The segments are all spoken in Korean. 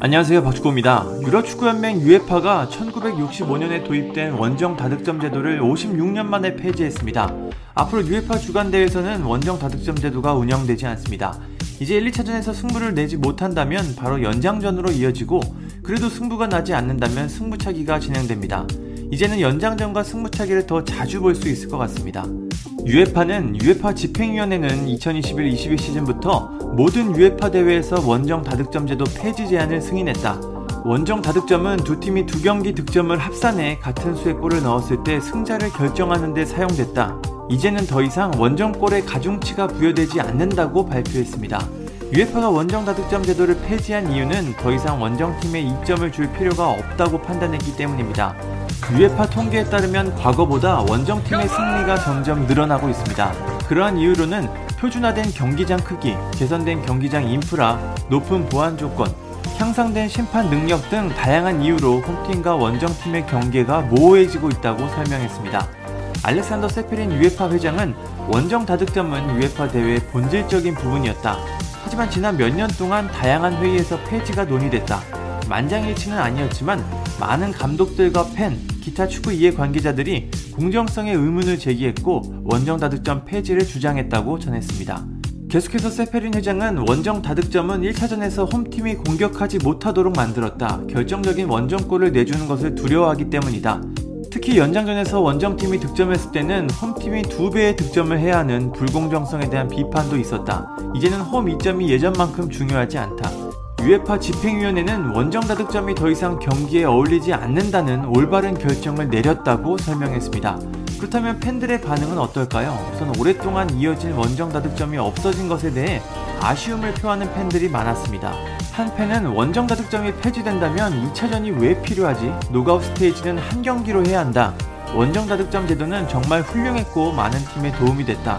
안녕하세요 박주호입니다. 유럽축구연맹 UEFA가 1965년에 도입된 원정 다득점 제도를 56년 만에 폐지했습니다. 앞으로 UEFA 주간대회에서는 원정 다득점 제도가 운영되지 않습니다. 이제 1, 2차전에서 승부를 내지 못한다면 바로 연장전으로 이어지고 그래도 승부가 나지 않는다면 승부차기가 진행됩니다. 이제는 연장전과 승부차기를 더 자주 볼 수 있을 것 같습니다. 유에파는 유에파 집행위원회는 2021-22 시즌부터 모든 유에파 대회에서 원정 다득점 제도 폐지 제한을 승인했다. 원정 다득점은 두 팀이 두 경기 득점을 합산해 같은 수의 골을 넣었을 때 승자를 결정하는 데 사용됐다. 이제는 더 이상 원정골의 가중치가 부여되지 않는다고 발표했습니다. 유에파가 원정 다득점 제도를 폐지한 이유는 더 이상 원정팀에 이점을 줄 필요가 없다고 판단했기 때문입니다. 유에파 통계에 따르면 과거보다 원정팀의 승리가 점점 늘어나고 있습니다. 그러한 이유로는 표준화된 경기장 크기, 개선된 경기장 인프라, 높은 보안 조건, 향상된 심판 능력 등 다양한 이유로 홈팀과 원정팀의 경계가 모호해지고 있다고 설명했습니다. 알렉산더 세페린 유에파 회장은 원정 다득점은 유에파 대회의 본질적인 부분이었다. 하지만 지난 몇 년 동안 다양한 회의에서 폐지가 논의됐다. 만장일치는 아니었지만 많은 감독들과 팬, 기타 축구 이해 관계자들이 공정성의 의문을 제기했고 원정 다득점 폐지를 주장했다고 전했습니다. 계속해서 세페린 회장은 원정 다득점은 1차전에서 홈팀이 공격하지 못하도록 만들었다. 결정적인 원정골을 내주는 것을 두려워하기 때문이다. 특히 연장전에서 원정팀이 득점했을 때는 홈팀이 두 배의 득점을 해야 하는 불공정성에 대한 비판도 있었다. 이제는 홈 이점이 예전만큼 중요하지 않다. 유에파 집행위원회는 원정 다득점이 더 이상 경기에 어울리지 않는다는 올바른 결정을 내렸다고 설명했습니다. 그렇다면 팬들의 반응은 어떨까요? 우선 오랫동안 이어진 원정 다득점이 없어진 것에 대해 아쉬움을 표하는 팬들이 많았습니다. 한 팬은 원정 다득점이 폐지된다면 2차전이 왜 필요하지? knockout stage는 한 경기로 해야 한다. 원정 다득점 제도는 정말 훌륭했고 많은 팀에 도움이 됐다.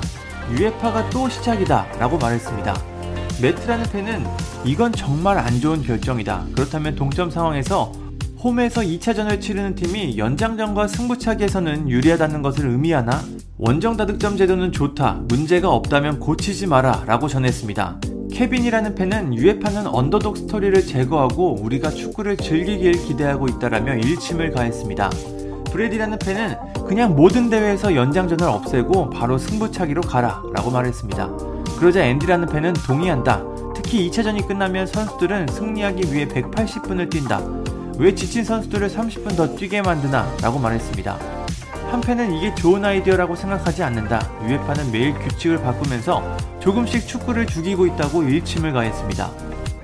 UEFA가 또 시작이다. 라고 말했습니다. 매트라는 팬은 이건 정말 안 좋은 결정이다. 그렇다면 동점 상황에서 홈에서 2차전을 치르는 팀이 연장전과 승부차기에서는 유리하다는 것을 의미하나? 원정 다득점 제도는 좋다. 문제가 없다면 고치지 마라. 라고 전했습니다. 케빈이라는 팬은 UEFA는 언더독 스토리를 제거하고 우리가 축구를 즐기길 기대하고 있다라며 일침을 가했습니다. 브레디라는 팬은 그냥 모든 대회에서 연장전을 없애고 바로 승부차기로 가라 라고 말했습니다. 그러자 앤디라는 팬은 동의한다. 특히 2차전이 끝나면 선수들은 승리하기 위해 180분을 뛴다. 왜 지친 선수들을 30분 더 뛰게 만드나? 라고 말했습니다. 한편은 이게 좋은 아이디어라고 생각하지 않는다. 유에파는 매일 규칙을 바꾸면서 조금씩 축구를 죽이고 있다고 일침을 가했습니다.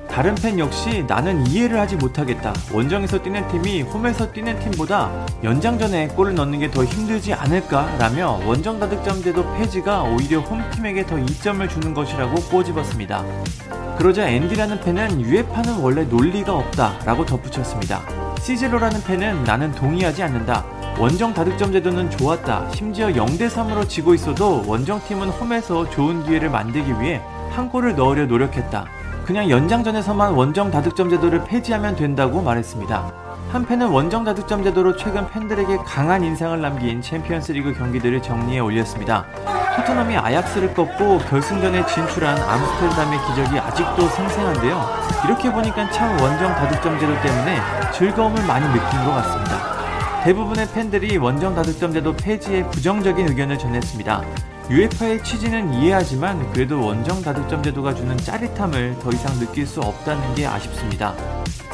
다른 팬 역시 나는 이해를 하지 못하겠다. 원정에서 뛰는 팀이 홈에서 뛰는 팀보다 연장전에 골을 넣는 게 더 힘들지 않을까? 라며 원정 다득점 제도 폐지가 오히려 홈팀에게 더 이점을 주는 것이라고 꼬집었습니다. 그러자 앤디라는 팬은 UEFA는 원래 논리가 없다 라고 덧붙였습니다. 시젤로라는 팬은 나는 동의하지 않는다. 원정 다득점 제도는 좋았다. 심지어 0대3으로 지고 있어도 원정팀은 홈에서 좋은 기회를 만들기 위해 한 골을 넣으려 노력했다. 그냥 연장전에서만 원정 다득점 제도를 폐지하면 된다고 말했습니다. 한 팬은 원정 다득점 제도로 최근 팬들에게 강한 인상을 남긴 챔피언스 리그 경기들을 정리해 올렸습니다. 토트넘이 아약스를 꺾고 결승전에 진출한 암스테르담의 기적이 아직도 생생한데요. 이렇게 보니까 참 원정 다득점 제도 때문에 즐거움을 많이 느낀 것 같습니다. 대부분의 팬들이 원정 다득점 제도 폐지에 부정적인 의견을 전했습니다. UEFA의 취지는 이해하지만 그래도 원정 다득점 제도가 주는 짜릿함을 더 이상 느낄 수 없다는 게 아쉽습니다.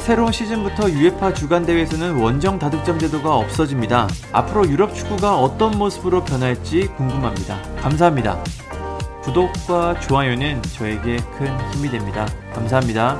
새로운 시즌부터 UEFA 주간 대회에서는 원정 다득점 제도가 없어집니다. 앞으로 유럽 축구가 어떤 모습으로 변할지 궁금합니다. 감사합니다. 구독과 좋아요는 저에게 큰 힘이 됩니다. 감사합니다.